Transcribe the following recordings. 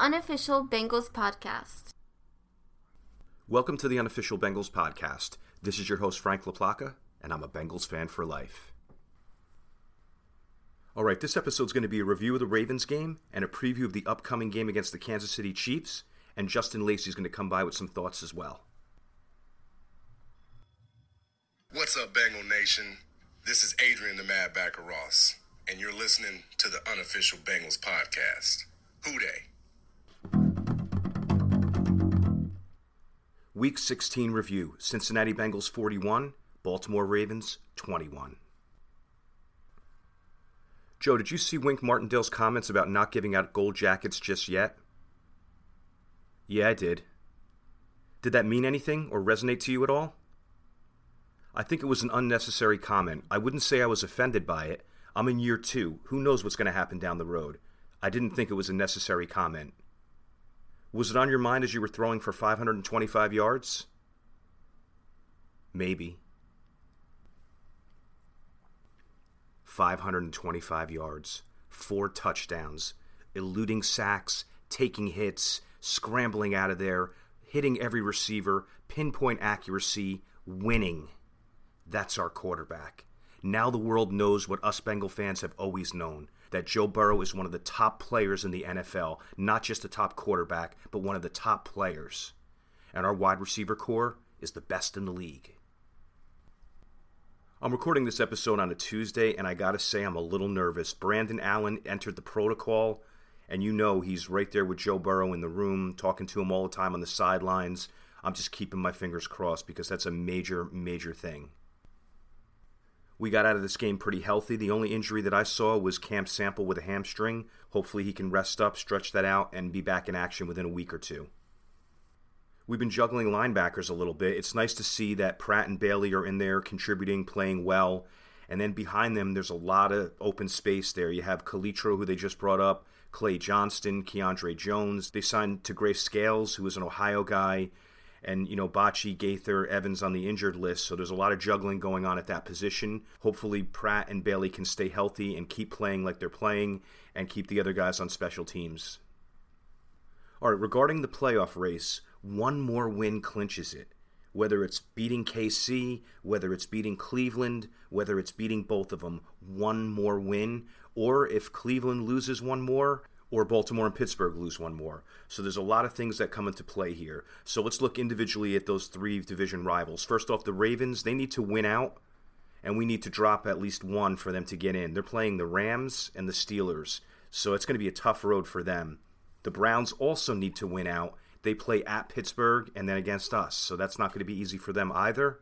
unofficial Bengals podcast. Welcome to the unofficial Bengals podcast. This is your host, Frank LaPlaca, and I'm a Bengals fan for life. All right, this episode is going to be a review of the Ravens game and a preview of the upcoming game against the Kansas City Chiefs, and Justin Lacey is going to come by with some thoughts as well. What's up, Bengal Nation? This is Adrian the Madd Backer Ross, and you're listening to the unofficial Bengals podcast. Who Dey? Week 16 review Cincinnati Bengals 41, Baltimore Ravens 21. Joe, did you see Wink Martindale's comments about not giving out gold jackets just yet? Yeah, I did. Did that mean anything or resonate to you at all? I think it was an unnecessary comment. I wouldn't say I was offended by it. I'm in year two. Who knows what's going to happen down the road? I didn't think it was a necessary comment. Was it on your mind as you were throwing for 525 yards? Maybe. 525 yards, four touchdowns, eluding sacks, taking hits, scrambling out of there, hitting every receiver, pinpoint accuracy, winning. That's our quarterback. Now the world knows what us Bengal fans have always known that Joe Burrow is one of the top players in the NFL, not just a top quarterback, but one of the top players. And our wide receiver corps is the best in the league. I'm recording this episode on a Tuesday, and I gotta say, I'm a little nervous. Brandon Allen entered the protocol, and you know he's right there with Joe Burrow in the room, talking to him all the time on the sidelines. I'm just keeping my fingers crossed because that's a major, major thing. We got out of this game pretty healthy. The only injury that I saw was Cam Sample with a hamstring. Hopefully, he can rest up, stretch that out, and be back in action within a week or two. We've been juggling linebackers a little bit. It's nice to see that Pratt and Bailey are in there contributing, playing well. And then behind them, there's a lot of open space there. You have Calitro, who they just brought up, Clay Johnston, Keandre Jones. They signed Tegray Scales, who is an Ohio guy and you know Bachie, Gaither, Evans on the injured list. So there's a lot of juggling going on at that position. Hopefully Pratt and Bailey can stay healthy and keep playing like they're playing and keep the other guys on special teams. All right, regarding the playoff race, one more win clinches it. Whether it's beating KC, whether it's beating Cleveland, whether it's beating both of them, one more win. Or if Cleveland loses one more, or Baltimore and Pittsburgh lose one more. So there's a lot of things that come into play here. So let's look individually at those three division rivals. First off, the Ravens, they need to win out, and we need to drop at least one for them to get in. They're playing the Rams and the Steelers, so it's going to be a tough road for them. The Browns also need to win out. They play at Pittsburgh and then against us, so that's not going to be easy for them either.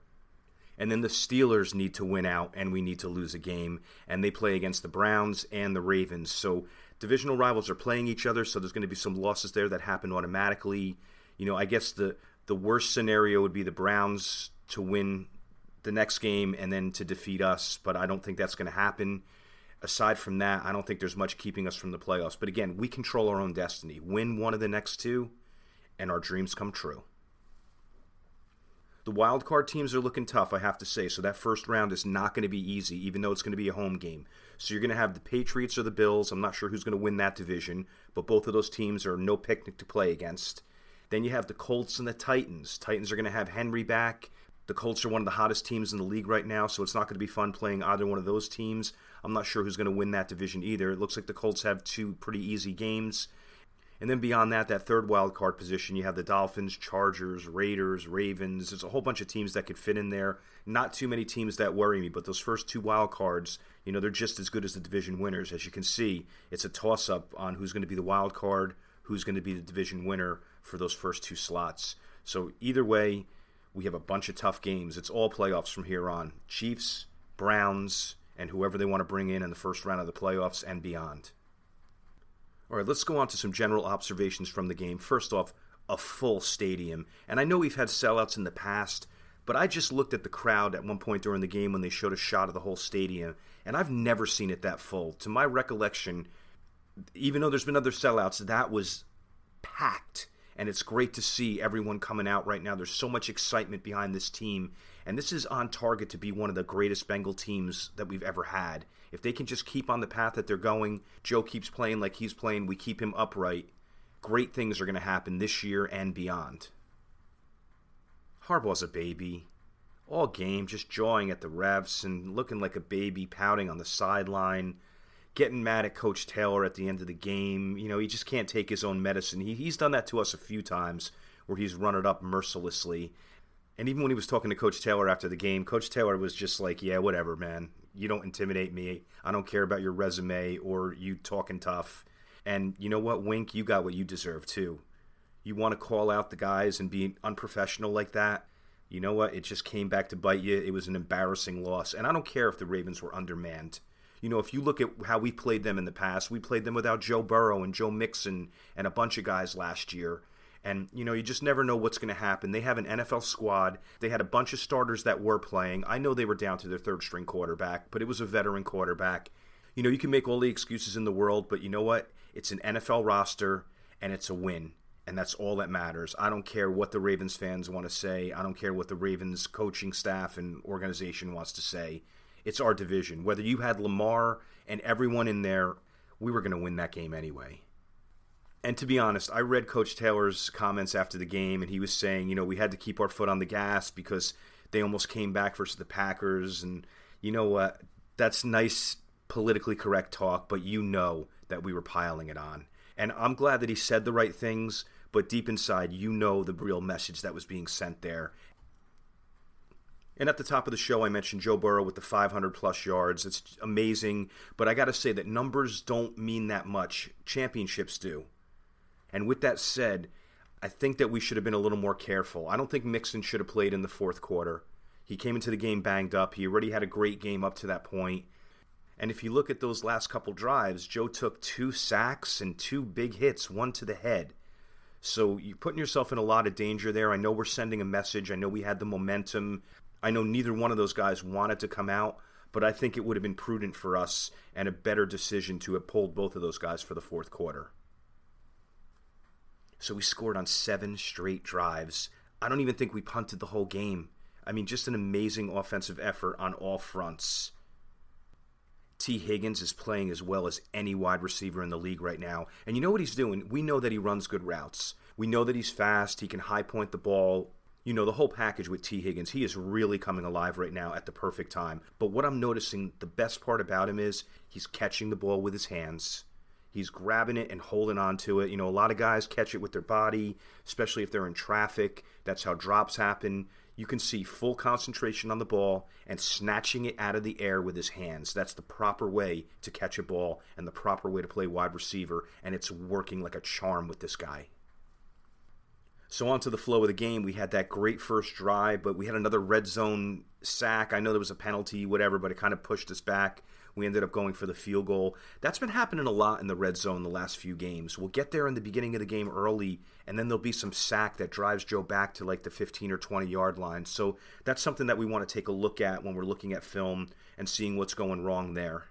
And then the Steelers need to win out, and we need to lose a game. And they play against the Browns and the Ravens. So divisional rivals are playing each other, so there's going to be some losses there that happen automatically. You know, I guess the the worst scenario would be the Browns to win the next game and then to defeat us, but I don't think that's going to happen. Aside from that, I don't think there's much keeping us from the playoffs. But again, we control our own destiny. Win one of the next two, and our dreams come true. The wild card teams are looking tough, I have to say. So that first round is not going to be easy, even though it's going to be a home game. So you're going to have the Patriots or the Bills. I'm not sure who's going to win that division, but both of those teams are no picnic to play against. Then you have the Colts and the Titans. Titans are going to have Henry back. The Colts are one of the hottest teams in the league right now, so it's not going to be fun playing either one of those teams. I'm not sure who's going to win that division either. It looks like the Colts have two pretty easy games. And then beyond that, that third wild card position, you have the Dolphins, Chargers, Raiders, Ravens. There's a whole bunch of teams that could fit in there. Not too many teams that worry me, but those first two wild cards, you know, they're just as good as the division winners. As you can see, it's a toss up on who's going to be the wild card, who's going to be the division winner for those first two slots. So either way, we have a bunch of tough games. It's all playoffs from here on. Chiefs, Browns, and whoever they want to bring in in the first round of the playoffs and beyond. All right, let's go on to some general observations from the game. First off, a full stadium. And I know we've had sellouts in the past, but I just looked at the crowd at one point during the game when they showed a shot of the whole stadium, and I've never seen it that full. To my recollection, even though there's been other sellouts, that was packed. And it's great to see everyone coming out right now. There's so much excitement behind this team. And this is on target to be one of the greatest Bengal teams that we've ever had. If they can just keep on the path that they're going, Joe keeps playing like he's playing, we keep him upright, great things are going to happen this year and beyond. Harbaugh's a baby. All game, just jawing at the refs and looking like a baby, pouting on the sideline, getting mad at Coach Taylor at the end of the game. You know, he just can't take his own medicine. He, he's done that to us a few times where he's run it up mercilessly. And even when he was talking to Coach Taylor after the game, Coach Taylor was just like, yeah, whatever, man. You don't intimidate me. I don't care about your resume or you talking tough. And you know what, Wink, you got what you deserve too. You want to call out the guys and be unprofessional like that? You know what? It just came back to bite you. It was an embarrassing loss. And I don't care if the Ravens were undermanned. You know, if you look at how we played them in the past, we played them without Joe Burrow and Joe Mixon and a bunch of guys last year. And, you know, you just never know what's going to happen. They have an NFL squad. They had a bunch of starters that were playing. I know they were down to their third string quarterback, but it was a veteran quarterback. You know, you can make all the excuses in the world, but you know what? It's an NFL roster and it's a win. And that's all that matters. I don't care what the Ravens fans want to say. I don't care what the Ravens coaching staff and organization wants to say. It's our division. Whether you had Lamar and everyone in there, we were going to win that game anyway. And to be honest, I read Coach Taylor's comments after the game, and he was saying, you know, we had to keep our foot on the gas because they almost came back versus the Packers. And you know what? That's nice politically correct talk, but you know that we were piling it on. And I'm glad that he said the right things, but deep inside, you know the real message that was being sent there. And at the top of the show, I mentioned Joe Burrow with the 500 plus yards. It's amazing, but I got to say that numbers don't mean that much. Championships do. And with that said, I think that we should have been a little more careful. I don't think Mixon should have played in the fourth quarter. He came into the game banged up. He already had a great game up to that point. And if you look at those last couple drives, Joe took two sacks and two big hits, one to the head. So you're putting yourself in a lot of danger there. I know we're sending a message. I know we had the momentum. I know neither one of those guys wanted to come out, but I think it would have been prudent for us and a better decision to have pulled both of those guys for the fourth quarter. So we scored on seven straight drives. I don't even think we punted the whole game. I mean, just an amazing offensive effort on all fronts. Tee Higgins is playing as well as any wide receiver in the league right now. And you know what he's doing? We know that he runs good routes. We know that he's fast. He can high point the ball. You know, the whole package with Tee Higgins, he is really coming alive right now at the perfect time. But what I'm noticing, the best part about him is he's catching the ball with his hands. He's grabbing it and holding on to it. You know, a lot of guys catch it with their body, especially if they're in traffic. That's how drops happen. You can see full concentration on the ball and snatching it out of the air with his hands. That's the proper way to catch a ball and the proper way to play wide receiver, and it's working like a charm with this guy. So on to the flow of the game. We had that great first drive, but we had another red zone sack. I know there was a penalty, whatever, but it kind of pushed us back. We ended up going for the field goal. That's been happening a lot in the red zone the last few games. We'll get there in the beginning of the game early, and then there'll be some sack that drives Joe back to like the 15 or 20 yard line. So that's something that we want to take a look at when we're looking at film and seeing what's going wrong there.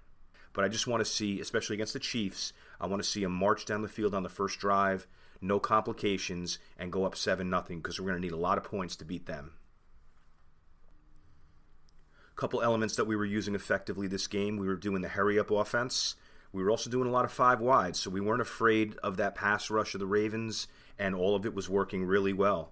But I just want to see, especially against the Chiefs, I want to see them march down the field on the first drive, no complications, and go up 7 0 because we're going to need a lot of points to beat them couple elements that we were using effectively this game. We were doing the hurry up offense. We were also doing a lot of five wides, so we weren't afraid of that pass rush of the Ravens, and all of it was working really well.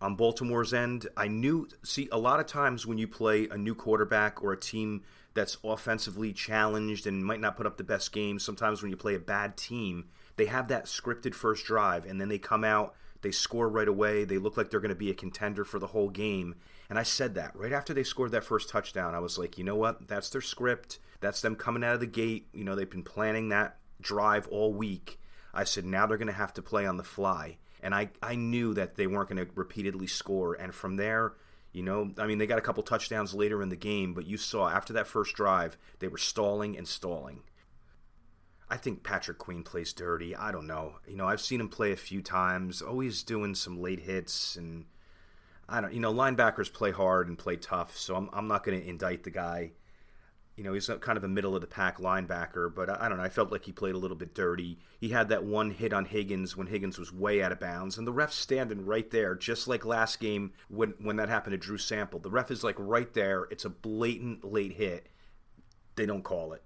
On Baltimore's end, I knew, see, a lot of times when you play a new quarterback or a team that's offensively challenged and might not put up the best game, sometimes when you play a bad team, they have that scripted first drive, and then they come out, they score right away, they look like they're going to be a contender for the whole game, and I said that right after they scored that first touchdown. I was like, you know what? That's their script. That's them coming out of the gate. You know, they've been planning that drive all week. I said, now they're going to have to play on the fly. And I, I knew that they weren't going to repeatedly score. And from there, you know, I mean, they got a couple touchdowns later in the game, but you saw after that first drive, they were stalling and stalling. I think Patrick Queen plays dirty. I don't know. You know, I've seen him play a few times, oh, always doing some late hits and I don't, you know, linebackers play hard and play tough, so I'm, I'm not going to indict the guy. You know, he's kind of a middle of the pack linebacker, but I, I don't know. I felt like he played a little bit dirty. He had that one hit on Higgins when Higgins was way out of bounds, and the ref's standing right there, just like last game when when that happened to Drew Sample. The ref is like right there. It's a blatant late hit. They don't call it.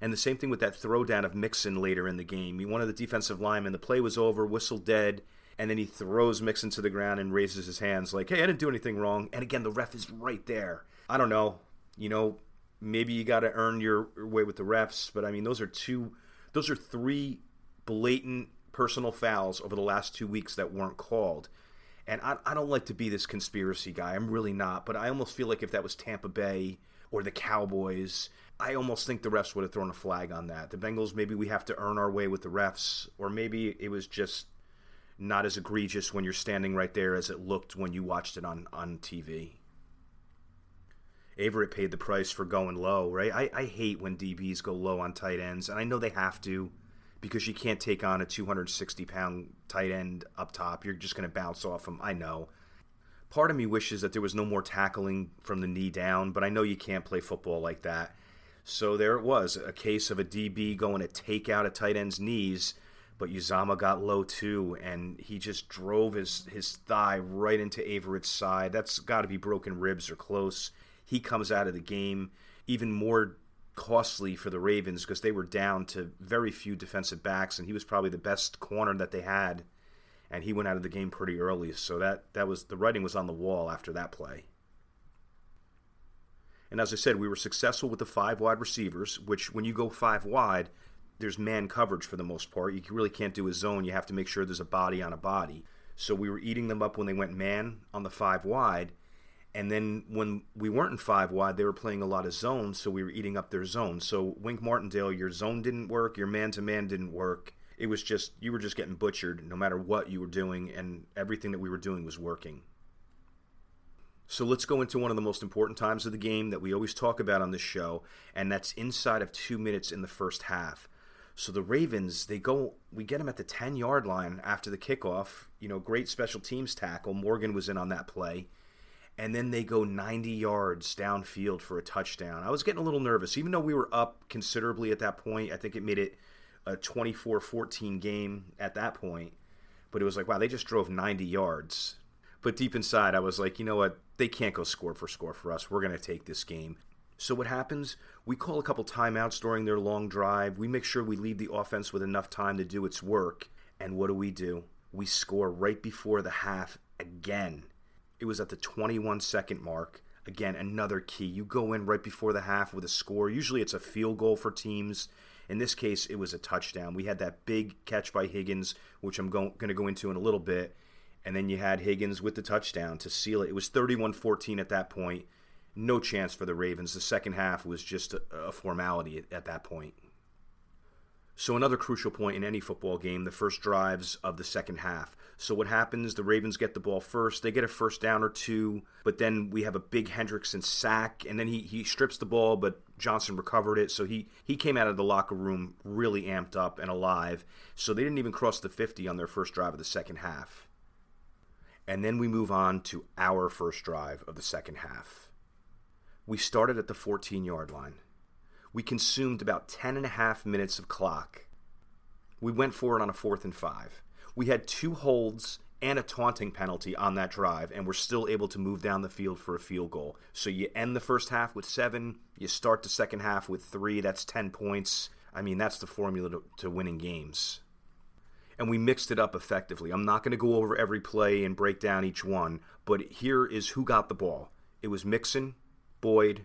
And the same thing with that throwdown of Mixon later in the game. One of the defensive linemen, the play was over, whistle dead, and then he throws Mixon to the ground and raises his hands like, hey, I didn't do anything wrong. And again, the ref is right there. I don't know. You know, maybe you got to earn your way with the refs, but I mean, those are two, those are three blatant personal fouls over the last two weeks that weren't called. And I, I don't like to be this conspiracy guy. I'm really not. But I almost feel like if that was Tampa Bay or the Cowboys, I almost think the refs would have thrown a flag on that. The Bengals, maybe we have to earn our way with the refs, or maybe it was just not as egregious when you're standing right there as it looked when you watched it on, on TV. Averett paid the price for going low, right? I, I hate when DBs go low on tight ends, and I know they have to because you can't take on a 260 pound tight end up top. You're just going to bounce off him. I know. Part of me wishes that there was no more tackling from the knee down, but I know you can't play football like that. So there it was, a case of a DB going to take out a tight end's knees, but Uzomah got low too, and he just drove his, his thigh right into Averett's side. That's got to be broken ribs or close. He comes out of the game even more costly for the Ravens because they were down to very few defensive backs, and he was probably the best corner that they had, and he went out of the game pretty early. So that that was the writing was on the wall after that play. And as I said, we were successful with the five wide receivers, which when you go five wide, there's man coverage for the most part. You really can't do a zone. You have to make sure there's a body on a body. So we were eating them up when they went man on the five wide and then when we weren't in five wide, they were playing a lot of zones, so we were eating up their zone. So Wink Martindale, your zone didn't work, your man to man didn't work. It was just you were just getting butchered no matter what you were doing, and everything that we were doing was working. So let's go into one of the most important times of the game that we always talk about on this show, and that's inside of two minutes in the first half. So the Ravens, they go, we get them at the 10 yard line after the kickoff. You know, great special teams tackle. Morgan was in on that play and then they go 90 yards downfield for a touchdown. I was getting a little nervous, even though we were up considerably at that point. I think it made it a 24 14 game at that point. But it was like, wow, they just drove 90 yards. But deep inside, I was like, you know what? They can't go score for score for us. We're going to take this game. So what happens? We call a couple timeouts during their long drive. We make sure we leave the offense with enough time to do its work. And what do we do? We score right before the half again it was at the 21 second mark. Again, another key. You go in right before the half with a score. Usually it's a field goal for teams. In this case, it was a touchdown. We had that big catch by Higgins, which I'm going to go into in a little bit. And then you had Higgins with the touchdown to seal it. It was 31 14 at that point. No chance for the Ravens. The second half was just a, a formality at, at that point. So, another crucial point in any football game, the first drives of the second half. So, what happens? The Ravens get the ball first. They get a first down or two, but then we have a big Hendrickson sack, and then he, he strips the ball, but Johnson recovered it. So, he, he came out of the locker room really amped up and alive. So, they didn't even cross the 50 on their first drive of the second half. And then we move on to our first drive of the second half. We started at the 14 yard line we consumed about 10 and a half minutes of clock. We went for it on a fourth and five. We had two holds and a taunting penalty on that drive, and we're still able to move down the field for a field goal. So you end the first half with seven, you start the second half with three, that's 10 points. I mean, that's the formula to, to winning games. And we mixed it up effectively. I'm not going to go over every play and break down each one, but here is who got the ball. It was Mixon, Boyd,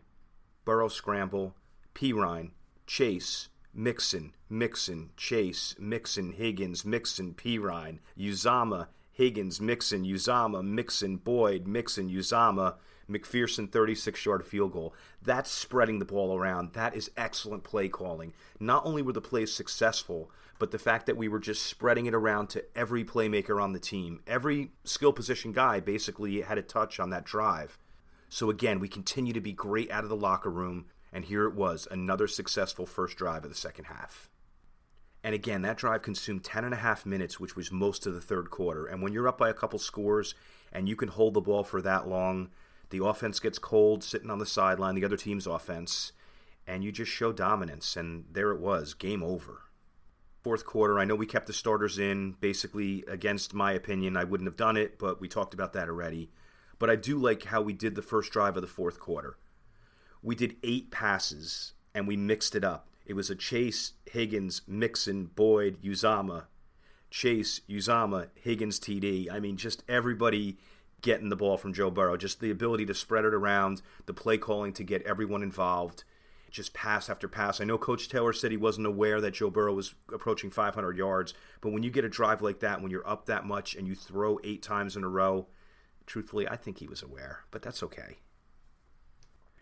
Burrow scramble, Perine, Chase, Mixon, Mixon, Chase, Mixon, Higgins, Mixon, Perine, Uzomah, Higgins, Mixon, Uzomah, Mixon, Boyd, Mixon, Uzomah, McPherson 36 yard field goal. That's spreading the ball around. That is excellent play calling. Not only were the plays successful, but the fact that we were just spreading it around to every playmaker on the team. Every skill position guy basically had a touch on that drive. So again, we continue to be great out of the locker room. And here it was, another successful first drive of the second half. And again, that drive consumed 10 and a half minutes, which was most of the third quarter. And when you're up by a couple scores and you can hold the ball for that long, the offense gets cold sitting on the sideline, the other team's offense, and you just show dominance. And there it was, game over. Fourth quarter, I know we kept the starters in, basically against my opinion. I wouldn't have done it, but we talked about that already. But I do like how we did the first drive of the fourth quarter we did eight passes and we mixed it up. It was a Chase, Higgins, Mixon, Boyd, Uzomah, Chase, Uzomah, Higgins, TD. I mean, just everybody getting the ball from Joe Burrow. Just the ability to spread it around, the play calling to get everyone involved, just pass after pass. I know Coach Taylor said he wasn't aware that Joe Burrow was approaching 500 yards, but when you get a drive like that, when you're up that much and you throw eight times in a row, truthfully, I think he was aware, but that's okay.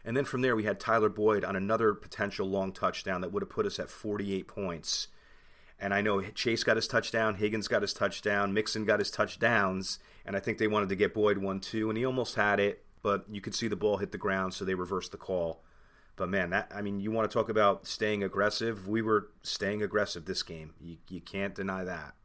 And then from there, we had Tyler Boyd on another potential long touchdown that would have put us at 48 points. And I know Chase got his touchdown, Higgins got his touchdown, Mixon got his touchdowns, and I think they wanted to get Boyd one too, and he almost had it, but you could see the ball hit the ground, so they reversed the call. But man, that I mean, you want to talk about staying aggressive? We were staying aggressive this game. You, you can't deny that.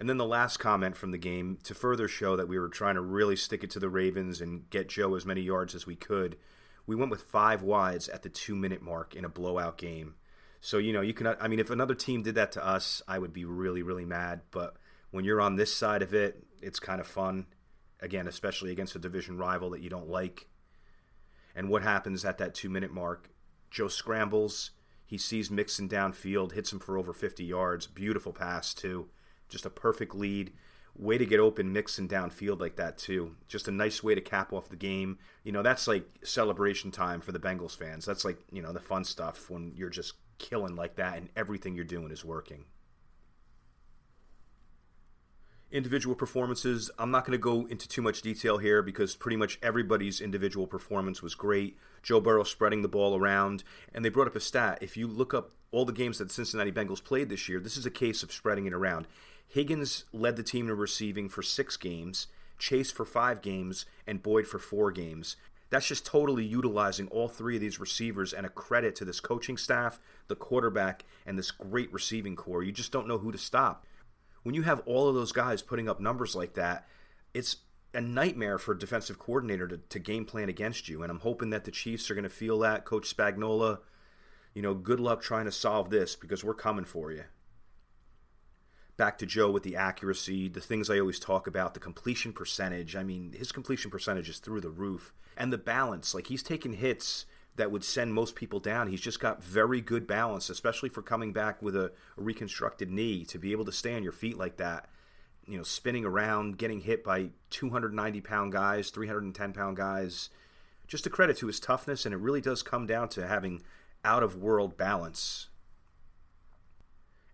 And then the last comment from the game to further show that we were trying to really stick it to the Ravens and get Joe as many yards as we could. We went with five wides at the two minute mark in a blowout game. So, you know, you can, I mean, if another team did that to us, I would be really, really mad. But when you're on this side of it, it's kind of fun. Again, especially against a division rival that you don't like. And what happens at that two minute mark? Joe scrambles. He sees Mixon downfield, hits him for over 50 yards. Beautiful pass, too just a perfect lead. Way to get open Mixon downfield like that too. Just a nice way to cap off the game. You know, that's like celebration time for the Bengals fans. That's like, you know, the fun stuff when you're just killing like that and everything you're doing is working individual performances. I'm not going to go into too much detail here because pretty much everybody's individual performance was great. Joe Burrow spreading the ball around, and they brought up a stat. If you look up all the games that Cincinnati Bengals played this year, this is a case of spreading it around. Higgins led the team in receiving for six games, Chase for five games, and Boyd for four games. That's just totally utilizing all three of these receivers and a credit to this coaching staff, the quarterback, and this great receiving corps. You just don't know who to stop when you have all of those guys putting up numbers like that, it's a nightmare for a defensive coordinator to, to game plan against you. And I'm hoping that the Chiefs are going to feel that. Coach Spagnuolo, you know, good luck trying to solve this because we're coming for you. Back to Joe with the accuracy, the things I always talk about, the completion percentage. I mean, his completion percentage is through the roof. And the balance, like he's taking hits that would send most people down. He's just got very good balance, especially for coming back with a, a, reconstructed knee to be able to stay on your feet like that. You know, spinning around, getting hit by 290 pound guys, 310 pound guys. Just a credit to his toughness, and it really does come down to having out of world balance.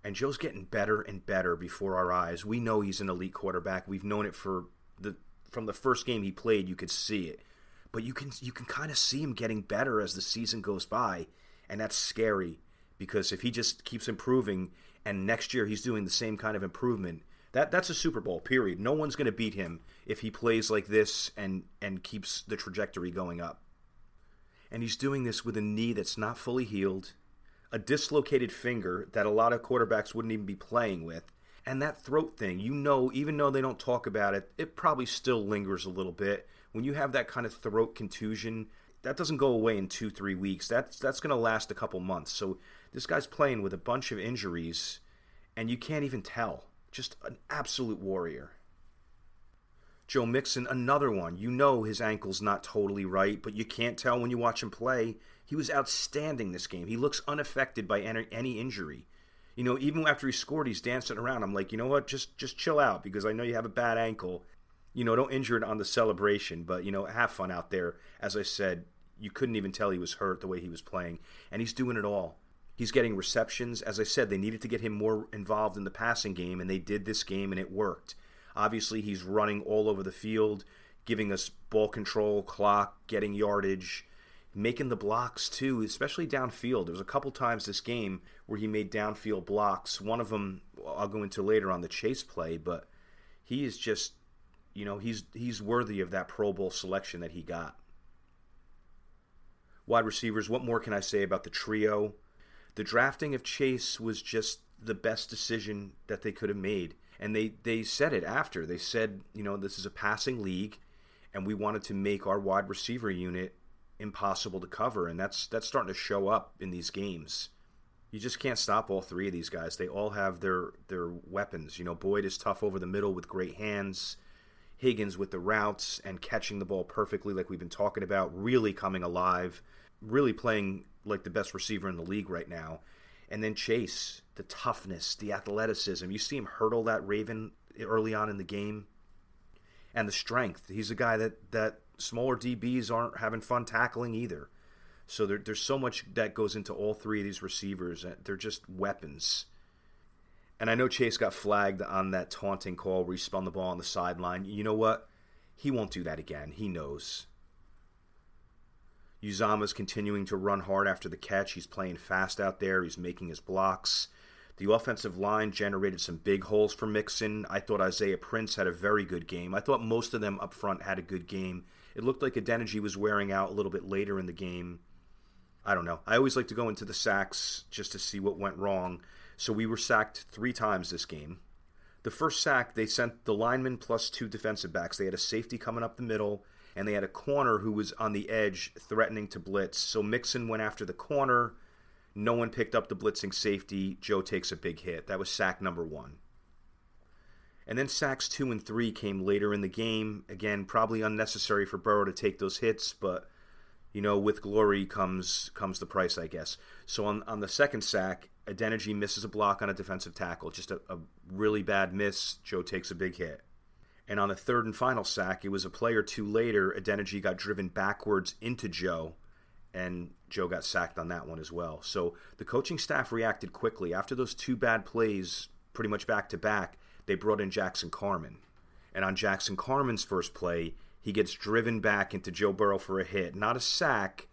And Joe's getting better and better before our eyes. We know he's an elite quarterback. We've known it for the from the first game he played. You could see it but you can you can kind of see him getting better as the season goes by, and that's scary because if he just keeps improving and next year he's doing the same kind of improvement, that that's a Super Bowl. Period. No one's going to beat him if he plays like this and and keeps the trajectory going up. And he's doing this with a knee that's not fully healed, a dislocated finger that a lot of quarterbacks wouldn't even be playing with, and that throat thing. You know, even though they don't talk about it, it probably still lingers a little bit when you have that kind of throat contusion, that doesn't go away in two, three weeks. That's that's going to last a couple months. So this guy's playing with a bunch of injuries, and you can't even tell. Just an absolute warrior. Joe Mixon, another one. You know his ankle's not totally right, but you can't tell when you watch him play. He was outstanding this game. He looks unaffected by any, injury. You know, even after he scored, he's dancing around. I'm like, you know what? Just just chill out because I know you have a bad ankle you know, don't injure it on the celebration, but you know, have fun out there. As I said, you couldn't even tell he was hurt the way he was playing, and he's doing it all. He's getting receptions. As I said, they needed to get him more involved in the passing game, and they did this game, and it worked. Obviously, he's running all over the field, giving us ball control, clock, getting yardage, making the blocks too, especially downfield. There was a couple times this game where he made downfield blocks. One of them I'll go into later on the chase play, but he is just you know, he's he's worthy of that Pro Bowl selection that he got. Wide receivers, what more can I say about the trio? The drafting of Chase was just the best decision that they could have made. And they, they said it after. They said, you know, this is a passing league and we wanted to make our wide receiver unit impossible to cover and that's that's starting to show up in these games. You just can't stop all three of these guys. They all have their their weapons. You know, Boyd is tough over the middle with great hands. Higgins with the routes and catching the ball perfectly, like we've been talking about, really coming alive, really playing like the best receiver in the league right now. And then Chase, the toughness, the athleticism. You see him hurdle that Raven early on in the game. And the strength. He's a guy that, that smaller DBs aren't having fun tackling either. So there, there's so much that goes into all three of these receivers. They're just weapons. And I know Chase got flagged on that taunting call where he spun the ball on the sideline. You know what? He won't do that again. He knows. Uzomah's continuing to run hard after the catch. He's playing fast out there. He's making his blocks. The offensive line generated some big holes for Mixon. I thought Isaiah Prince had a very good game. I thought most of them up front had a good game. It looked like Adeniji was wearing out a little bit later in the game. I don't know. I always like to go into the sacks just to see what went wrong. So we were sacked three times this game. The first sack, they sent the lineman plus two defensive backs. They had a safety coming up the middle, and they had a corner who was on the edge threatening to blitz. So Mixon went after the corner. No one picked up the blitzing safety. Joe takes a big hit. That was sack number one. And then sacks two and three came later in the game. Again, probably unnecessary for Burrow to take those hits, but you know, with glory comes comes the price, I guess. So on on the second sack, Adeniji misses a block on a defensive tackle, just a, a really bad miss. Joe takes a big hit. And on the third and final sack, it was a play or two later, Adeniji got driven backwards into Joe, and Joe got sacked on that one as well. So the coaching staff reacted quickly. After those two bad plays, pretty much back to back, they brought in Jackson Carman. And on Jackson Carman's first play, he gets driven back into Joe Burrow for a hit. Not a sack,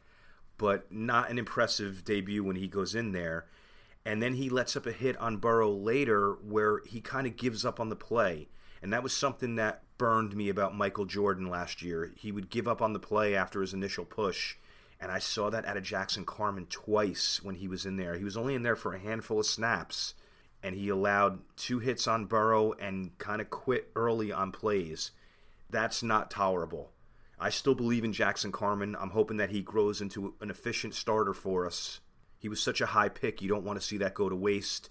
but not an impressive debut when he goes in there and then he lets up a hit on Burrow later where he kind of gives up on the play. And that was something that burned me about Michael Jordan last year. He would give up on the play after his initial push. And I saw that out of Jackson Carman twice when he was in there. He was only in there for a handful of snaps, and he allowed two hits on Burrow and kind of quit early on plays. That's not tolerable. I still believe in Jackson Carman. I'm hoping that he grows into an efficient starter for us he was such a high pick. You don't want to see that go to waste.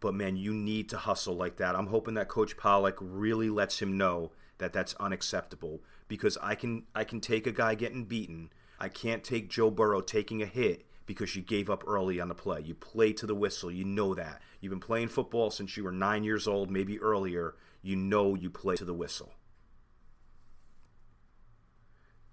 But man, you need to hustle like that. I'm hoping that Coach Pollack really lets him know that that's unacceptable because I can I can take a guy getting beaten. I can't take Joe Burrow taking a hit because you gave up early on the play. You play to the whistle. You know that. You've been playing football since you were 9 years old, maybe earlier. You know you play to the whistle.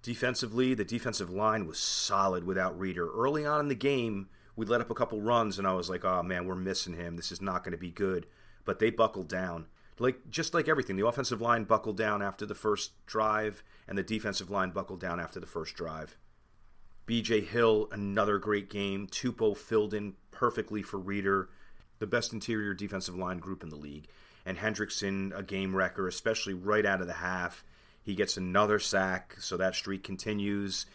Defensively, the defensive line was solid without Reader. Early on in the game, we let up a couple runs, and I was like, "Oh man, we're missing him. This is not going to be good." But they buckled down, like just like everything. The offensive line buckled down after the first drive, and the defensive line buckled down after the first drive. B.J. Hill, another great game. Tupou filled in perfectly for Reader, the best interior defensive line group in the league, and Hendrickson, a game wrecker, especially right out of the half he gets another sack, so that streak continues.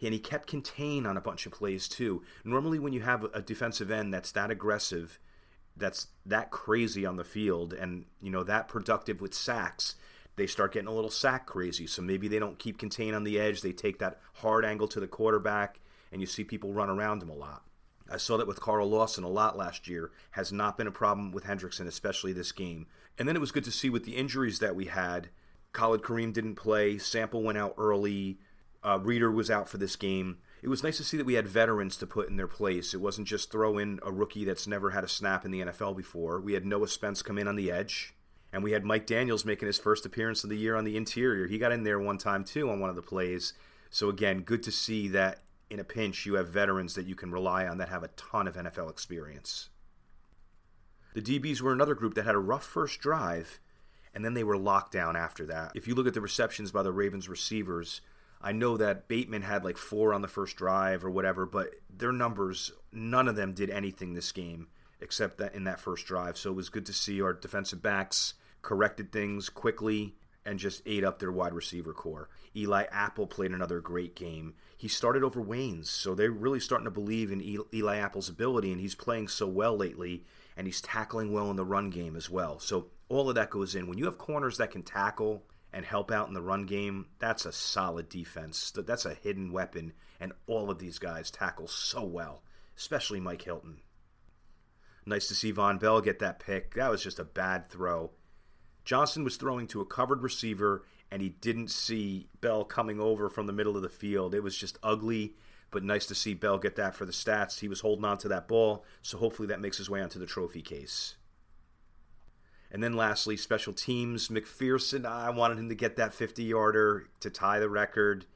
And he kept contained on a bunch of plays too. Normally, when you have a defensive end that's that aggressive, that's that crazy on the field, and you know that productive with sacks, they start getting a little sack crazy. So maybe they don't keep contained on the edge. They take that hard angle to the quarterback, and you see people run around him a lot. I saw that with Carl Lawson a lot last year. Has not been a problem with Hendrickson, especially this game. And then it was good to see with the injuries that we had Khalid Kareem didn't play. Sample went out early. Uh, Reader was out for this game. It was nice to see that we had veterans to put in their place. It wasn't just throw in a rookie that's never had a snap in the NFL before. We had Noah Spence come in on the edge, and we had Mike Daniels making his first appearance of the year on the interior. He got in there one time too on one of the plays. So again, good to see that in a pinch you have veterans that you can rely on that have a ton of NFL experience. The DBs were another group that had a rough first drive, and then they were locked down after that. If you look at the receptions by the Ravens receivers, I know that Bateman had like four on the first drive or whatever, but their numbers, none of them did anything this game except that in that first drive. So it was good to see our defensive backs corrected things quickly and just ate up their wide receiver corps. Eli Apple played another great game. He started over Waynes, so they're really starting to believe in Eli Apple's ability, and he's playing so well lately, and he's tackling well in the run game as well. So all of that goes in. When you have corners that can tackle and help out in the run game, that's a solid defense. That's a hidden weapon, and all of these guys tackle so well, especially Mike Hilton. Nice to see Vonn Bell get that pick. That was just a bad throw. Johnson was throwing to a covered receiver, and he didn't see Bell coming over from the middle of the field. It was just ugly, But nice to see Bell get that for the stats. He was holding on to that ball, so hopefully that makes his way onto the trophy case. And then lastly, special teams. McPherson, I wanted him to get that 50 yarder to tie the record.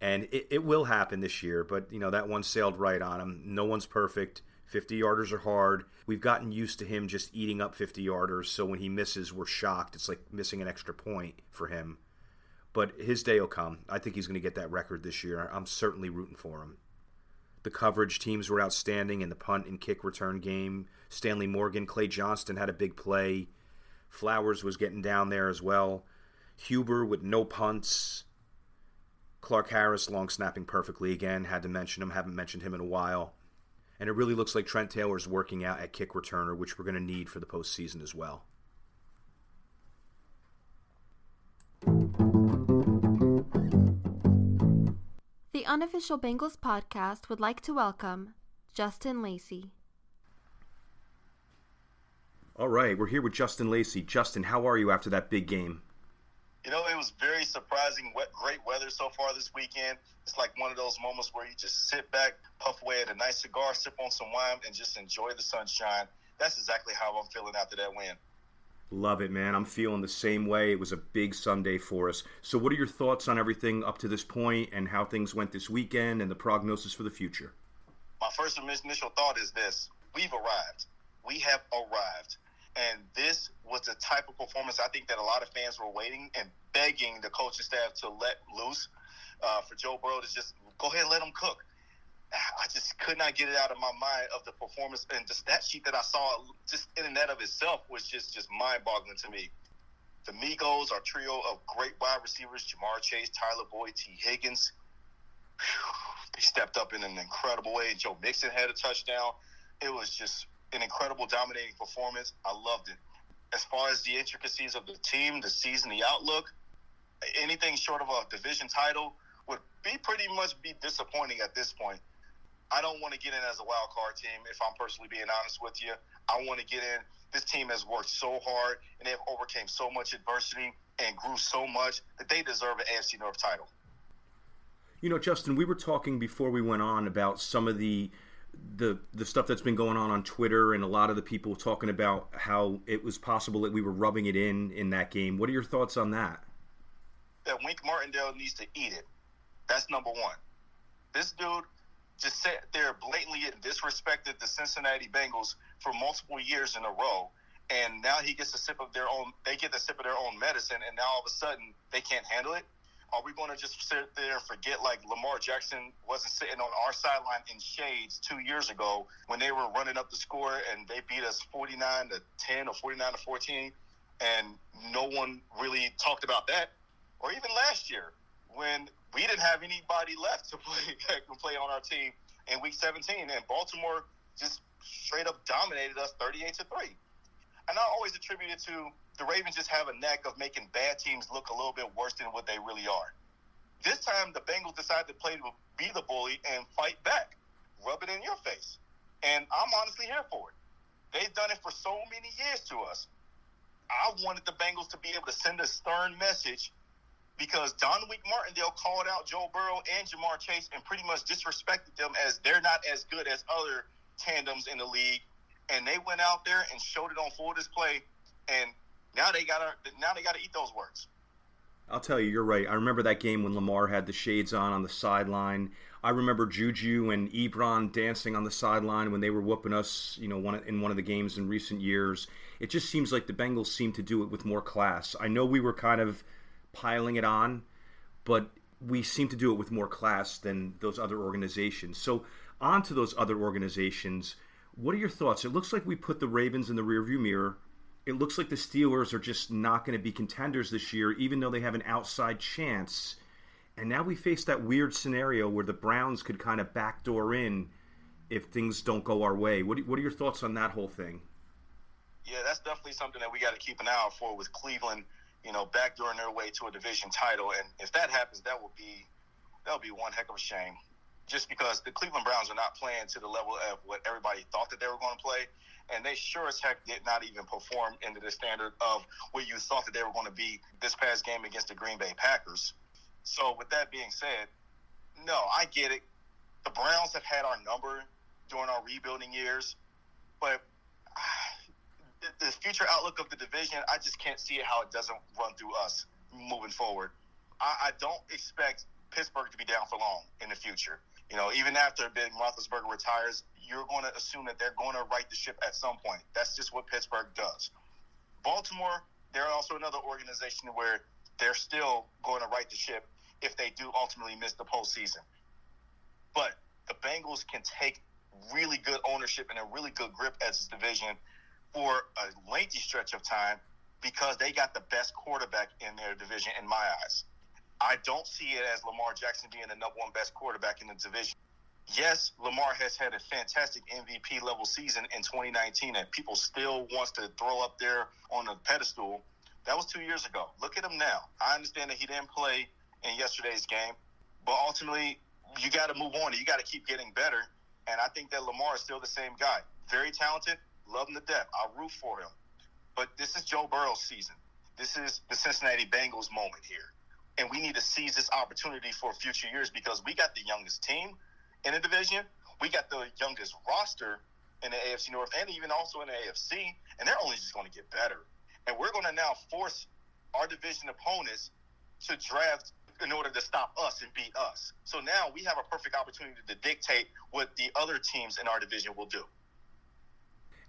And it, it will happen this year, but you know, that one sailed right on him. No one's perfect. 50 yarders are hard. We've gotten used to him just eating up 50 yarders, so when he misses, we're shocked. It's like missing an extra point for him. But his day will come. I think he's going to get that record this year. I'm certainly rooting for him. The coverage teams were outstanding in the punt and kick return game. Stanley Morgan, Clay Johnston had a big play. Flowers was getting down there as well. Huber with no punts. Clark Harris long snapping perfectly again. Had to mention him. Haven't mentioned him in a while. And it really looks like Trent Taylor's working out at kick returner, which we're going to need for the postseason as well. The unofficial Bengals podcast would like to welcome Justin Lacey. All right, we're here with Justin Lacey. Justin, how are you after that big game? You know, it was very surprising. Great weather so far this weekend. It's like one of those moments where you just sit back, puff away at a nice cigar, sip on some wine, and just enjoy the sunshine. That's exactly how I'm feeling after that win. Love it, man. I'm feeling the same way. It was a big Sunday for us. So, what are your thoughts on everything up to this point and how things went this weekend and the prognosis for the future? My first initial thought is this we've arrived. We have arrived. And this was the type of performance I think that a lot of fans were waiting and begging the coaching staff to let loose uh, for Joe Burrow to just go ahead and let him cook. I just could not get it out of my mind of the performance and just that sheet that I saw just in and of itself was just just mind boggling to me. The Migos, our trio of great wide receivers, Ja'Marr Chase, Tyler Boyd, Tee Higgins, whew, they stepped up in an incredible way. Joe Mixon had a touchdown. It was just an incredible dominating performance. I loved it. As far as the intricacies of the team, the season, the outlook, anything short of a division title would be pretty much be disappointing at this point. I don't want to get in as a wild card team if I'm personally being honest with you. I want to get in. This team has worked so hard and they've overcame so much adversity and grew so much that they deserve an AFC North title. You know, Justin, we were talking before we went on about some of the the the stuff that's been going on on Twitter and a lot of the people talking about how it was possible that we were rubbing it in in that game. What are your thoughts on that? That Wink Martindale needs to eat it. That's number one. This dude just sat there blatantly disrespected the Cincinnati Bengals for multiple years in a row, and now he gets a sip of their own. They get a sip of their own medicine, and now all of a sudden they can't handle it. Are we going to just sit there and forget like Lamar Jackson wasn't sitting on our sideline in shades two years ago when they were running up the score and they beat us 49 to 10 or 49 to 14 and no one really talked about that? Or even last year when we didn't have anybody left to play play on our team in week 17 and Baltimore just straight up dominated us 38 to 3 and I always attribute it to the Ravens just have a knack of making bad teams look a little bit worse than what they really are. This time, the Bengals decided to play to be the bully and fight back, rub it in your face. And I'm honestly here for it. They've done it for so many years to us. I wanted the Bengals to be able to send a stern message because Don Wink Martindale called out Joe Burrow and Ja'Marr Chase and pretty much disrespected them as they're not as good as other tandems in the league. And they went out there and showed it on full display. And now they gotta now they gotta eat those words. I'll tell you, you're right. I remember that game when Lamar had the shades on on the sideline. I remember Juju and Ebron dancing on the sideline when they were whooping us, you know, one in one of the games in recent years. It just seems like the Bengals seem to do it with more class. I know we were kind of piling it on, but we seem to do it with more class than those other organizations. So, on to those other organizations. What are your thoughts? It looks like we put the Ravens in the rearview mirror it looks like the Steelers are just not going to be contenders this year, even though they have an outside chance. And now we face that weird scenario where the Browns could kind of backdoor in if things don't go our way. What, what are your thoughts on that whole thing? Yeah, that's definitely something that we got to keep an eye out for with Cleveland, you know, backdooring their way to a division title. And if that happens, that will be that will be one heck of a shame. Just because the Cleveland Browns are not playing to the level of what everybody thought that they were going to play and they sure as heck did not even perform into the standard of what you thought that they were going to be this past game against the Green Bay Packers. So, with that being said, no, I get it. the Browns have had our number during our rebuilding years, but the, the future outlook of the division, I just can't see how it doesn't run through us moving forward. I, I don't expect Pittsburgh to be down for long in the future. You know, even after Ben Roethlisberger retires, you're going to assume that they're going to right the ship at some point. That's just what Pittsburgh does. Baltimore, they're also another organization where they're still going to right the ship if they do ultimately miss the postseason. But the Bengals can take really good ownership and a really good grip as this division for a lengthy stretch of time because they got the best quarterback in their division in my eyes. I don't see it as Lamar Jackson being the number one best quarterback in the division. Yes, Lamar has had a fantastic MVP level season in 2019 and people still wants to throw up there on the pedestal. That was two years ago. Look at him now. I understand that he didn't play in yesterday's game, but ultimately you got to move on. You got to keep getting better. And I think that Lamar is still the same guy. Very talented, love him to death. I root for him. But this is Joe Burrow's season. This is the Cincinnati Bengals moment here and we need to seize this opportunity for future years because we got the youngest team in the division, we got the youngest roster in the AFC North, and even also in the AFC, and they're only just going to get better. And we're going to now force our division opponents to draft in order to stop us and beat us. So now we have a perfect opportunity to dictate what the other teams in our division will do.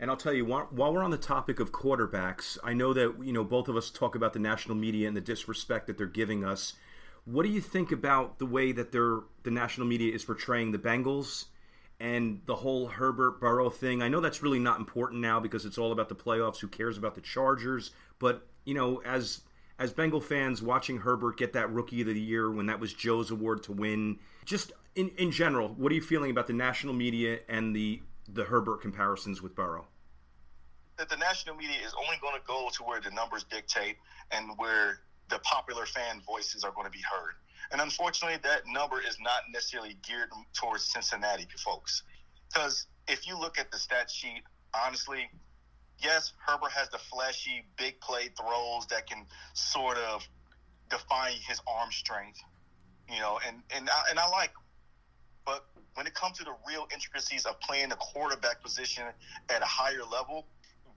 And I'll tell you, while we're on the topic of quarterbacks, I know that you know both of us talk about the national media and the disrespect that they're giving us. What do you think about the way that they're the national media is portraying the Bengals and the whole Herbert Burrow thing? I know that's really not important now because it's all about the playoffs. Who cares about the Chargers? But you know, as as Bengal fans watching Herbert get that Rookie of the Year when that was Joe's award to win, just in in general, what are you feeling about the national media and the the Herbert comparisons with Burrow? That the national media is only going to go to where the numbers dictate and where the popular fan voices are going to be heard. And unfortunately, that number is not necessarily geared towards Cincinnati folks. Because if you look at the stat sheet, honestly, yes, Herbert has the flashy big play throws that can sort of define his arm strength, you know, and and I, and I like but when it comes to the real intricacies of playing the quarterback position at a higher level,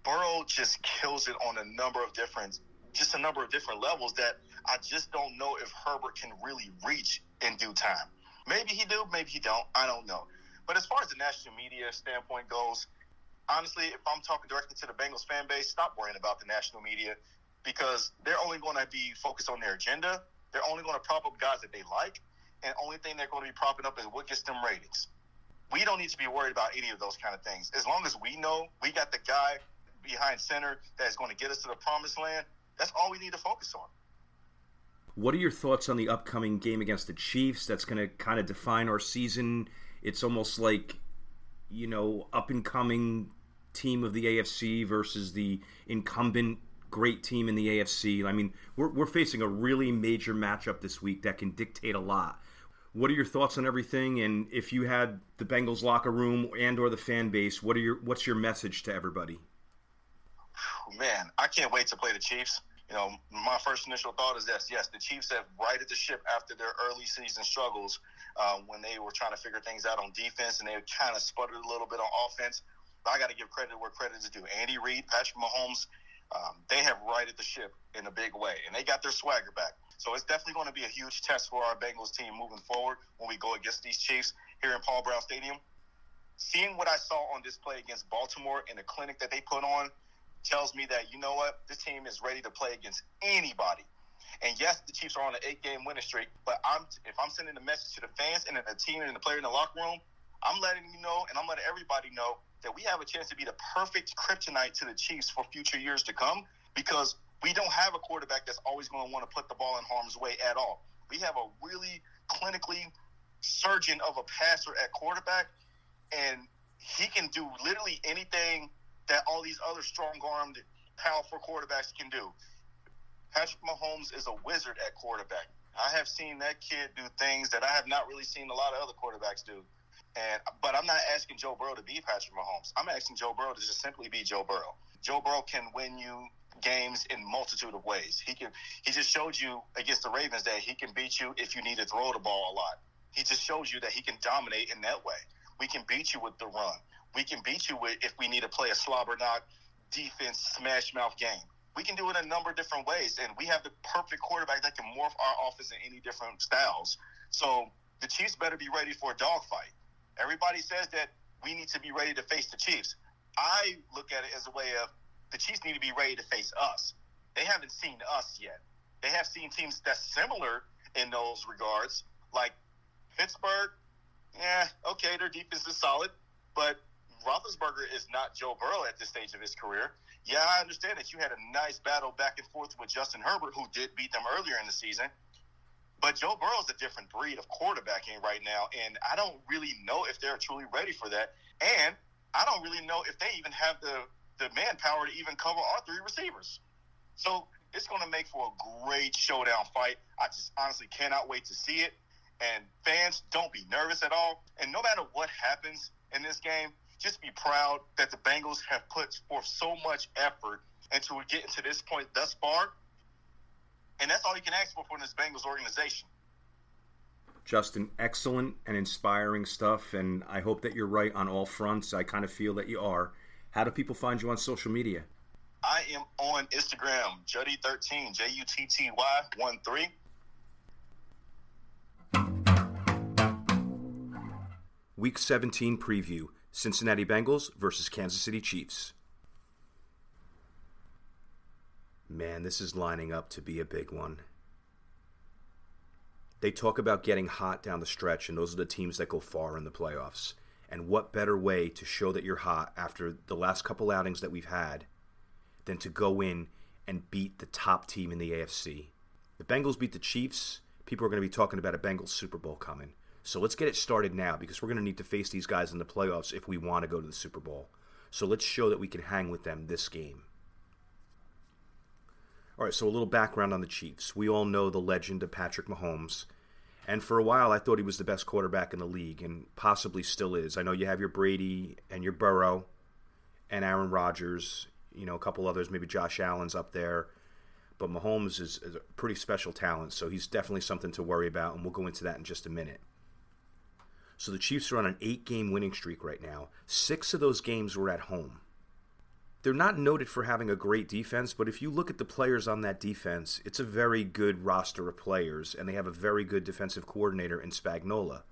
Burrow just kills it on a number of different, just a number of different levels that I just don't know if Herbert can really reach in due time. Maybe he do, maybe he don't. I don't know. But as far as the national media standpoint goes, honestly, if I'm talking directly to the Bengals fan base, stop worrying about the national media because they're only going to be focused on their agenda. They're only going to prop up guys that they like and only thing they're going to be propping up is what gets them ratings. We don't need to be worried about any of those kind of things. As long as we know we got the guy behind center that's going to get us to the promised land, that's all we need to focus on. What are your thoughts on the upcoming game against the Chiefs? That's going to kind of define our season. It's almost like, you know, up and coming team of the AFC versus the incumbent great team in the AFC. I mean, we're, we're facing a really major matchup this week that can dictate a lot. What are your thoughts on everything? And if you had the Bengals locker room and or the fan base, what are your what's your message to everybody? Man, I can't wait to play the Chiefs. You know, my first initial thought is this: yes, the Chiefs have righted the ship after their early season struggles uh, when they were trying to figure things out on defense and they kind of sputtered a little bit on offense. But I got to give credit where credit is due. Andy Reid, Patrick Mahomes, um, they have righted the ship in a big way, and they got their swagger back. So it's definitely going to be a huge test for our Bengals team moving forward when we go against these Chiefs here in Paul Brown Stadium. Seeing what I saw on display against Baltimore in the clinic that they put on tells me that you know what this team is ready to play against anybody. And yes, the Chiefs are on an eight-game winning streak, but I'm if I'm sending a message to the fans and the team and the player in the locker room, I'm letting you know and I'm letting everybody know that we have a chance to be the perfect kryptonite to the Chiefs for future years to come because we don't have a quarterback that's always going to want to put the ball in harm's way at all. We have a really clinically surgeon of a passer at quarterback, and he can do literally anything that all these other strong armed, powerful quarterbacks can do. Patrick Mahomes is a wizard at quarterback. I have seen that kid do things that I have not really seen a lot of other quarterbacks do. And but I'm not asking Joe Burrow to be Patrick Mahomes. I'm asking Joe Burrow to just simply be Joe Burrow. Joe Burrow can win you games in multitude of ways. He can he just showed you against the Ravens that he can beat you if you need to throw the ball a lot. He just shows you that he can dominate in that way. We can beat you with the run. We can beat you with if we need to play a slobber knock defense smash mouth game. We can do it a number of different ways, and we have the perfect quarterback that can morph our offense in any different styles. So the Chiefs better be ready for a dogfight. Everybody says that we need to be ready to face the Chiefs. I look at it as a way of the Chiefs need to be ready to face us. They haven't seen us yet. They have seen teams that's similar in those regards, like Pittsburgh. Yeah, okay, their defense is solid, but Roethlisberger is not Joe Burrow at this stage of his career. Yeah, I understand that you had a nice battle back and forth with Justin Herbert, who did beat them earlier in the season. But Joe Burrow's a different breed of quarterbacking right now, and I don't really know if they're truly ready for that. And I don't really know if they even have the the manpower to even cover all three receivers. So it's going to make for a great showdown fight. I just honestly cannot wait to see it. And fans, don't be nervous at all. And no matter what happens in this game, just be proud that the Bengals have put forth so much effort into get to this point thus far. And that's all you can ask for from this Bengals organization. Justin, excellent and inspiring stuff, and I hope that you're right on all fronts. I kind of feel that you are. How do people find you on social media? I am on Instagram, Jutty13, J U T T Y 1 3. Week 17 preview Cincinnati Bengals versus Kansas City Chiefs. Man, this is lining up to be a big one. They talk about getting hot down the stretch, and those are the teams that go far in the playoffs. And what better way to show that you're hot after the last couple outings that we've had than to go in and beat the top team in the AFC? The Bengals beat the Chiefs. People are going to be talking about a Bengals Super Bowl coming. So let's get it started now because we're going to need to face these guys in the playoffs if we want to go to the Super Bowl. So let's show that we can hang with them this game. All right, so a little background on the Chiefs. We all know the legend of Patrick Mahomes. And for a while, I thought he was the best quarterback in the league, and possibly still is. I know you have your Brady and your Burrow and Aaron Rodgers, you know, a couple others, maybe Josh Allen's up there. But Mahomes is, is a pretty special talent, so he's definitely something to worry about, and we'll go into that in just a minute. So the Chiefs are on an eight game winning streak right now. Six of those games were at home. They're not noted for having a great defense, but if you look at the players on that defense, it's a very good roster of players, and they have a very good defensive coordinator in Spagnuolo.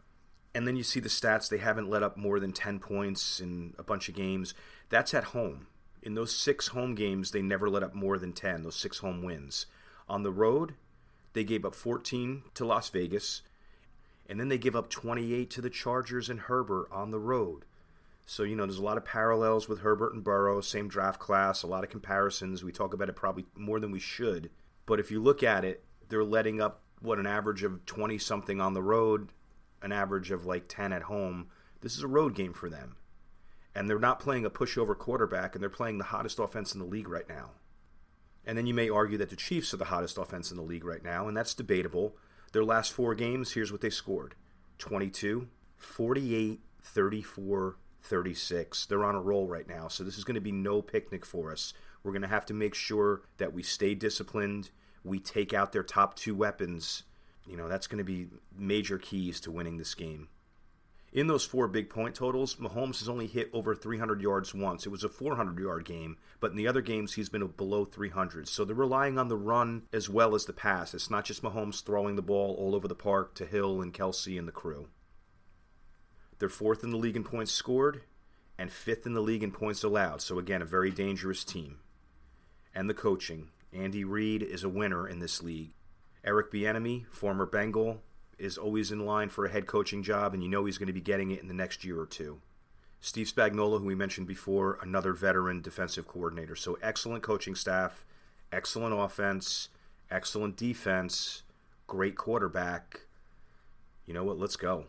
And then you see the stats, they haven't let up more than 10 points in a bunch of games. That's at home. In those six home games, they never let up more than 10, those six home wins. On the road, they gave up 14 to Las Vegas, and then they give up 28 to the Chargers and Herbert on the road. So, you know, there's a lot of parallels with Herbert and Burrow, same draft class, a lot of comparisons. We talk about it probably more than we should. But if you look at it, they're letting up, what, an average of 20 something on the road, an average of like 10 at home. This is a road game for them. And they're not playing a pushover quarterback, and they're playing the hottest offense in the league right now. And then you may argue that the Chiefs are the hottest offense in the league right now, and that's debatable. Their last four games, here's what they scored 22, 48, 34, 36. They're on a roll right now, so this is going to be no picnic for us. We're going to have to make sure that we stay disciplined, we take out their top two weapons. You know, that's going to be major keys to winning this game. In those four big point totals, Mahomes has only hit over 300 yards once. It was a 400 yard game, but in the other games, he's been below 300. So they're relying on the run as well as the pass. It's not just Mahomes throwing the ball all over the park to Hill and Kelce and the crew. They're fourth in the league in points scored and fifth in the league in points allowed. So, again, a very dangerous team. And the coaching. Andy Reid is a winner in this league. Eric Bieniemy, former Bengal, is always in line for a head coaching job, and you know he's going to be getting it in the next year or two. Steve Spagnuolo, who we mentioned before, another veteran defensive coordinator. So excellent coaching staff, excellent offense, excellent defense, great quarterback. You know what? Let's go.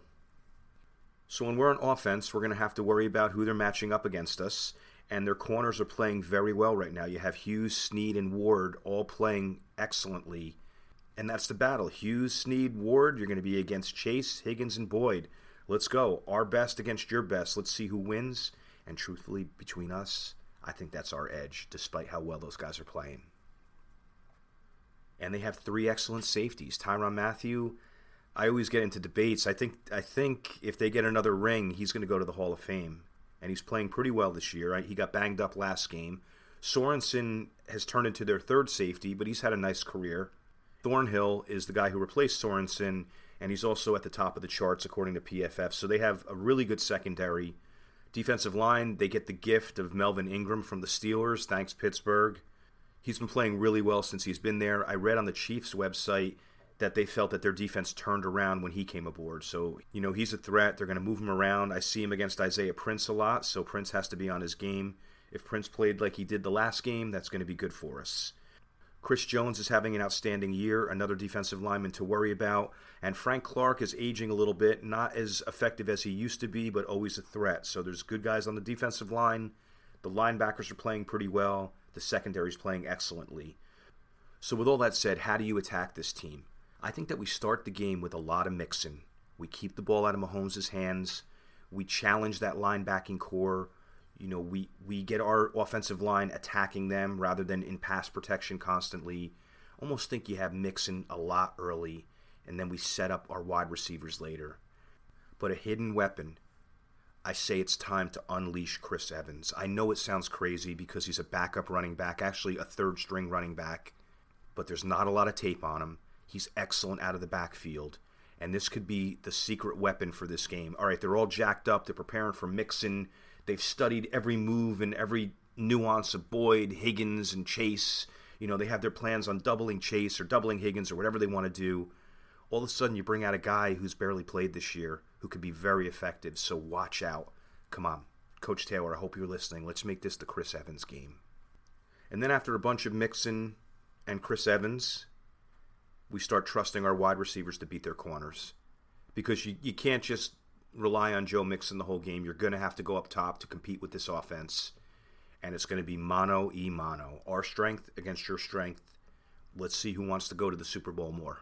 So when we're on offense, we're going to have to worry about who they're matching up against us, and their corners are playing very well right now. You have Hughes, Sneed, and Ward all playing excellently and that's the battle. Hughes, Sneed, Ward, you're going to be against Chase, Higgins, and Boyd. Let's go. Our best against your best. Let's see who wins. And truthfully, between us, I think that's our edge, despite how well those guys are playing. And they have three excellent safeties. Tyrann Mathieu, I always get into debates. I think I think if they get another ring, he's going to go to the Hall of Fame, and he's playing pretty well this year. He got banged up last game. Sorensen has turned into their third safety, but he's had a nice career. Thornhill is the guy who replaced Sorensen, and he's also at the top of the charts according to PFF. So they have a really good secondary. Defensive line, they get the gift of Melvin Ingram from the Steelers. Thanks, Pittsburgh. He's been playing really well since he's been there. I read on the Chiefs' website that they felt that their defense turned around when he came aboard. So, you know, he's a threat. They're going to move him around. I see him against Isaiah Prince a lot, so Prince has to be on his game. If Prince played like he did the last game, that's going to be good for us. Chris Jones is having an outstanding year, another defensive lineman to worry about. And Frank Clark is aging a little bit, not as effective as he used to be, but always a threat. So there's good guys on the defensive line. The linebackers are playing pretty well. The secondary is playing excellently. So, with all that said, how do you attack this team? I think that we start the game with a lot of Mixon. We keep the ball out of Mahomes' hands. We challenge that linebacking corps you know, we, we get our offensive line attacking them rather than in pass protection constantly. Almost think you have Mixon a lot early, and then we set up our wide receivers later. But a hidden weapon, I say it's time to unleash Chris Evans. I know it sounds crazy because he's a backup running back, actually a third string running back, but there's not a lot of tape on him. He's excellent out of the backfield, and this could be the secret weapon for this game. All right, they're all jacked up. They're preparing for Mixon They've studied every move and every nuance of Boyd, Higgins, and Chase. You know, they have their plans on doubling Chase or doubling Higgins or whatever they want to do. All of a sudden, you bring out a guy who's barely played this year who could be very effective. So watch out. Come on, Coach Taylor, I hope you're listening. Let's make this the Chris Evans game. And then after a bunch of Mixon and Chris Evans, we start trusting our wide receivers to beat their corners. Because you, you can't just rely on Joe Mixon the whole game. You're going to have to go up top to compete with this offense. And it's going to be mono e mono. Our strength against your strength. Let's see who wants to go to the Super Bowl more.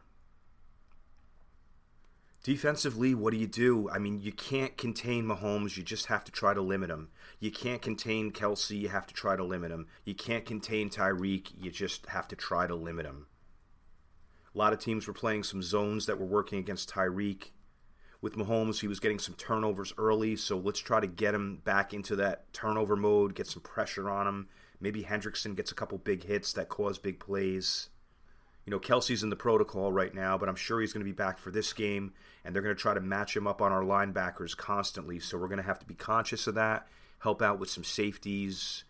Defensively, what do you do? I mean, you can't contain Mahomes. You just have to try to limit him. You can't contain Kelce. You have to try to limit him. You can't contain Tyreek. You just have to try to limit him. A lot of teams were playing some zones that were working against Tyreek with Mahomes, he was getting some turnovers early, so let's try to get him back into that turnover mode, get some pressure on him. Maybe Hendrickson gets a couple big hits that cause big plays. You know, Kelce's in the protocol right now, but I'm sure he's going to be back for this game, and they're going to try to match him up on our linebackers constantly, so we're going to have to be conscious of that, help out with some safeties.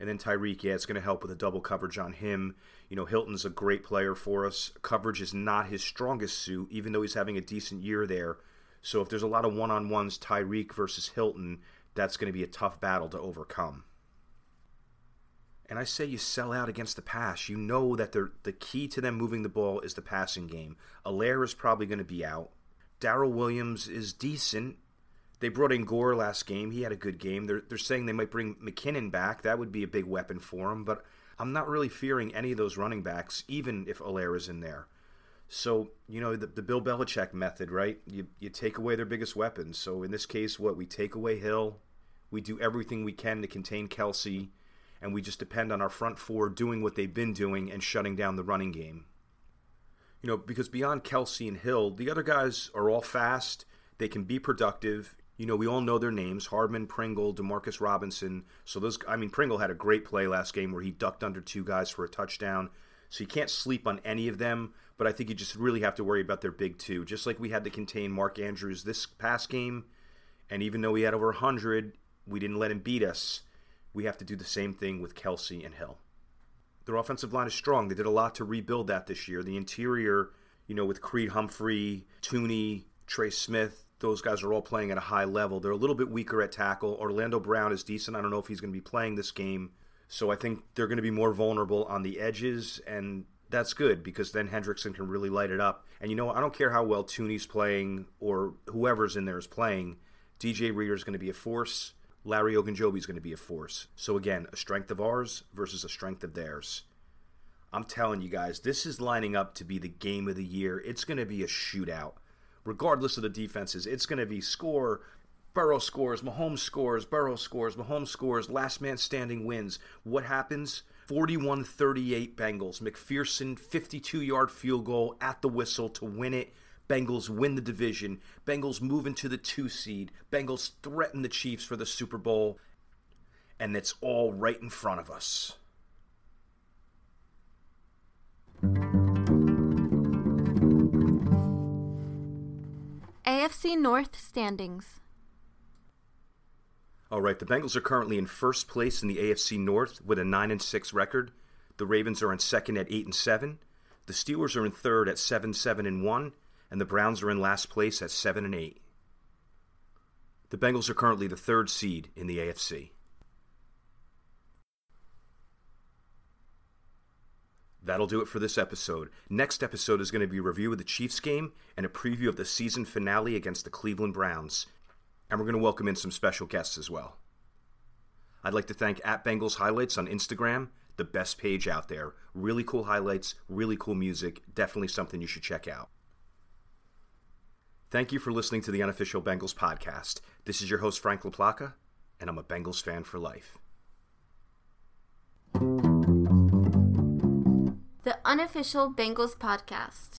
And then Tyreek, yeah, it's going to help with a double coverage on him. You know, Hilton's a great player for us. Coverage is not his strongest suit, even though he's having a decent year there. So if there's a lot of one on ones, Tyreek versus Hilton, that's going to be a tough battle to overcome. And I say you sell out against the pass. You know that the key to them moving the ball is the passing game. Helaire is probably going to be out. Darrel Williams is decent. They brought in Gore last game. He had a good game. They're, they're saying they might bring McKinnon back. That would be a big weapon for him. But I'm not really fearing any of those running backs, even if Helaire is in there. So, you know, the, the, Bill Belichick method, right? You, you take away their biggest weapons. So, in this case, what? We take away Hill. We do everything we can to contain Kelce. And we just depend on our front four doing what they've been doing and shutting down the running game. You know, because beyond Kelce and Hill, the other guys are all fast. They can be productive you know, we all know their names Hardman, Pringle, Demarcus Robinson. So, those, I mean, Pringle had a great play last game where he ducked under two guys for a touchdown. So, you can't sleep on any of them, but I think you just really have to worry about their big two. Just like we had to contain Mark Andrews this past game, and even though he had over 100, we didn't let him beat us. We have to do the same thing with Kelce and Hill. Their offensive line is strong. They did a lot to rebuild that this year. The interior, you know, with Creed Humphrey, Thuney, Trey Smith, those guys are all playing at a high level. They're a little bit weaker at tackle. Orlando Brown is decent. I don't know if he's going to be playing this game. So I think they're going to be more vulnerable on the edges, and that's good because then Hendrickson can really light it up. And you know, I don't care how well Thuney's playing or whoever's in there is playing. DJ Reader is going to be a force. Larry Ogunjobi is going to be a force. So again, a strength of ours versus a strength of theirs. I'm telling you guys, this is lining up to be the game of the year. It's going to be a shootout regardless of the defenses. It's going to be score, Burrow scores, Mahomes scores, Burrow scores, Mahomes scores, last man standing wins. What happens? 41 38 Bengals. McPherson, 52 yard field goal at the whistle to win it. Bengals win the division. Bengals move into the two seed. Bengals threaten the Chiefs for the Super Bowl. And it's all right in front of us. AFC North standings. All right, the Bengals are currently in first place in the AFC North with a 9 and 6 record. The Ravens are in second at 8 and 7. The Steelers are in third at 7 7 and 1, and the Browns are in last place at 7 and 8. The Bengals are currently the third seed in the AFC. That'll do it for this episode. Next episode is going to be a review of the Chiefs game and a preview of the season finale against the Cleveland Browns. And we're going to welcome in some special guests as well. I'd like to thank at Bengals Highlights on Instagram, the best page out there. Really cool highlights, really cool music, definitely something you should check out. Thank you for listening to the Unofficial Bengals podcast. This is your host, Frank LaPlaca, and I'm a Bengals fan for life. The Unofficial Bengals podcast.